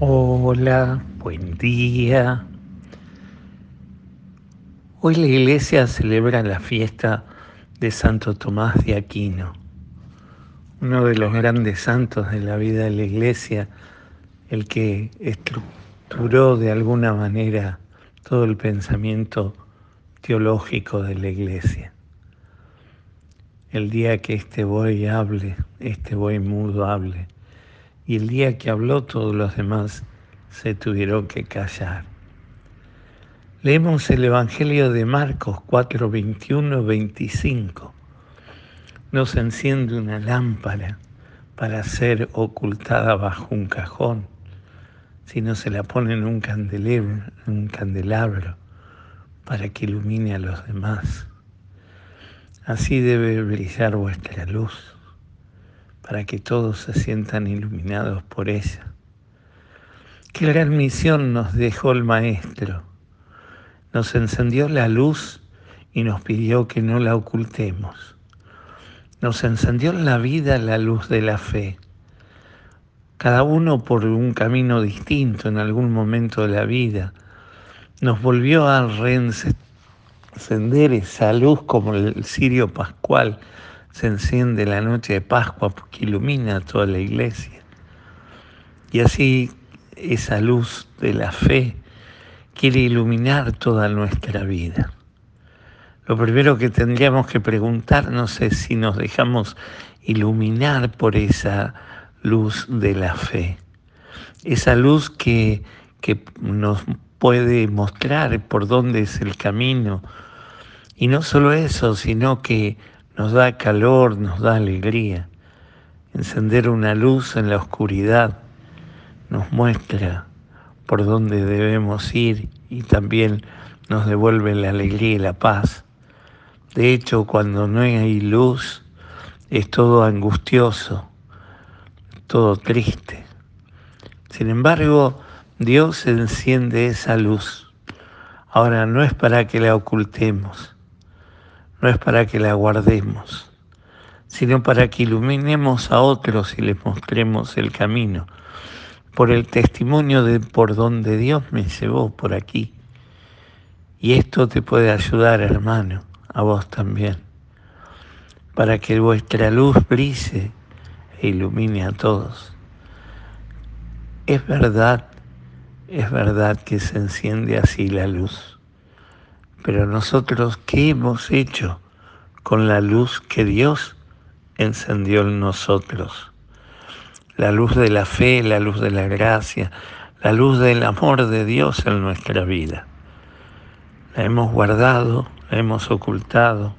Hola, buen día. Hoy la iglesia celebra la fiesta de Santo Tomás de Aquino, uno de los grandes santos de la vida de la iglesia, el que estructuró de alguna manera todo el pensamiento teológico de la iglesia. El día que este buey hable, este buey mudo hable, y el día que habló todos los demás se tuvieron que callar. Leemos el Evangelio de Marcos 4, 21, 25. No se enciende una lámpara para ser ocultada bajo un cajón, sino se la pone en un candelabro, un candelabro para que ilumine a los demás. Así debe brillar vuestra luz, para que todos se sientan iluminados por ella. Qué gran misión nos dejó el Maestro nos encendió la luz y nos pidió que no la ocultemos. Nos encendió en la vida la luz de la fe. Cada uno por un camino distinto en algún momento de la vida. Nos volvió a reencender esa luz como el cirio pascual se enciende la noche de Pascua porque ilumina toda la iglesia. Y así esa luz de la fe quiere iluminar toda nuestra vida. Lo primero que tendríamos que preguntarnos es si nos dejamos iluminar por esa luz de la fe, esa luz que, que nos puede mostrar por dónde es el camino. Y no solo eso, sino que nos da calor, nos da alegría. Encender una luz en la oscuridad nos muestra por dónde debemos ir y también nos devuelve la alegría y la paz. De hecho, cuando no hay luz, es todo angustioso, todo triste. Sin embargo, Dios enciende esa luz. Ahora no es para que la ocultemos, no es para que la guardemos, sino para que iluminemos a otros y les mostremos el camino por el testimonio de por donde Dios me llevó por aquí. Y esto te puede ayudar, hermano, a vos también, para que vuestra luz brille e ilumine a todos. Es verdad, es verdad que se enciende así la luz, pero nosotros, ¿qué hemos hecho con la luz que Dios encendió en nosotros? la luz de la fe, la luz de la gracia, la luz del amor de Dios en nuestra vida. La hemos guardado, la hemos ocultado,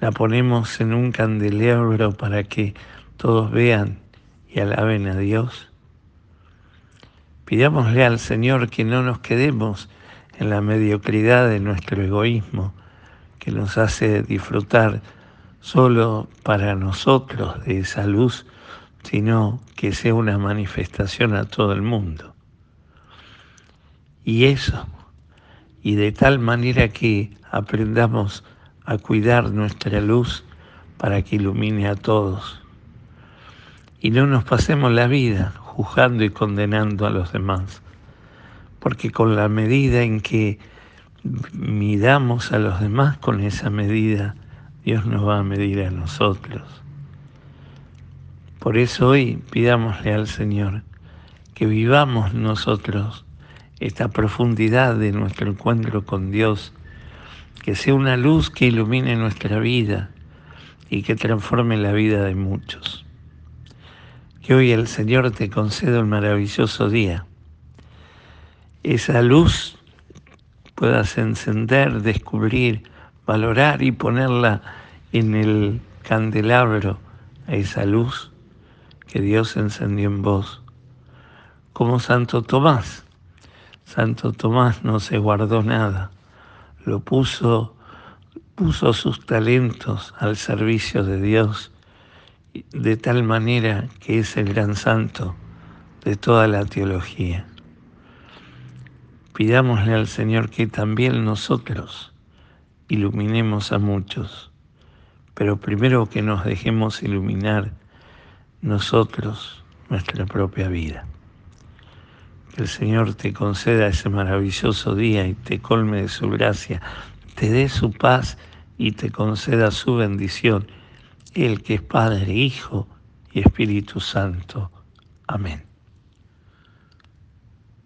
la ponemos en un candelabro para que todos vean y alaben a Dios. Pidámosle al Señor que no nos quedemos en la mediocridad de nuestro egoísmo, que nos hace disfrutar solo para nosotros de esa luz sino que sea una manifestación a todo el mundo. Y eso, y de tal manera que aprendamos a cuidar nuestra luz para que ilumine a todos. Y no nos pasemos la vida juzgando y condenando a los demás, porque con la medida en que midamos a los demás, con esa medida Dios nos va a medir a nosotros. Por eso hoy pidámosle al Señor que vivamos nosotros esta profundidad de nuestro encuentro con Dios, que sea una luz que ilumine nuestra vida y que transforme la vida de muchos. Que hoy el Señor te conceda un maravilloso día. Esa luz puedas encender, descubrir, valorar y ponerla en el candelabro esa luz que Dios encendió en vos, como Santo Tomás. Santo Tomás no se guardó nada, lo puso, puso sus talentos al servicio de Dios de tal manera que es el gran santo de toda la teología. Pidámosle al Señor que también nosotros iluminemos a muchos, pero primero que nos dejemos iluminar nosotros nuestra propia vida. Que el Señor te conceda ese maravilloso día y te colme de su gracia, te dé su paz y te conceda su bendición, el que es Padre, Hijo y Espíritu Santo. Amén.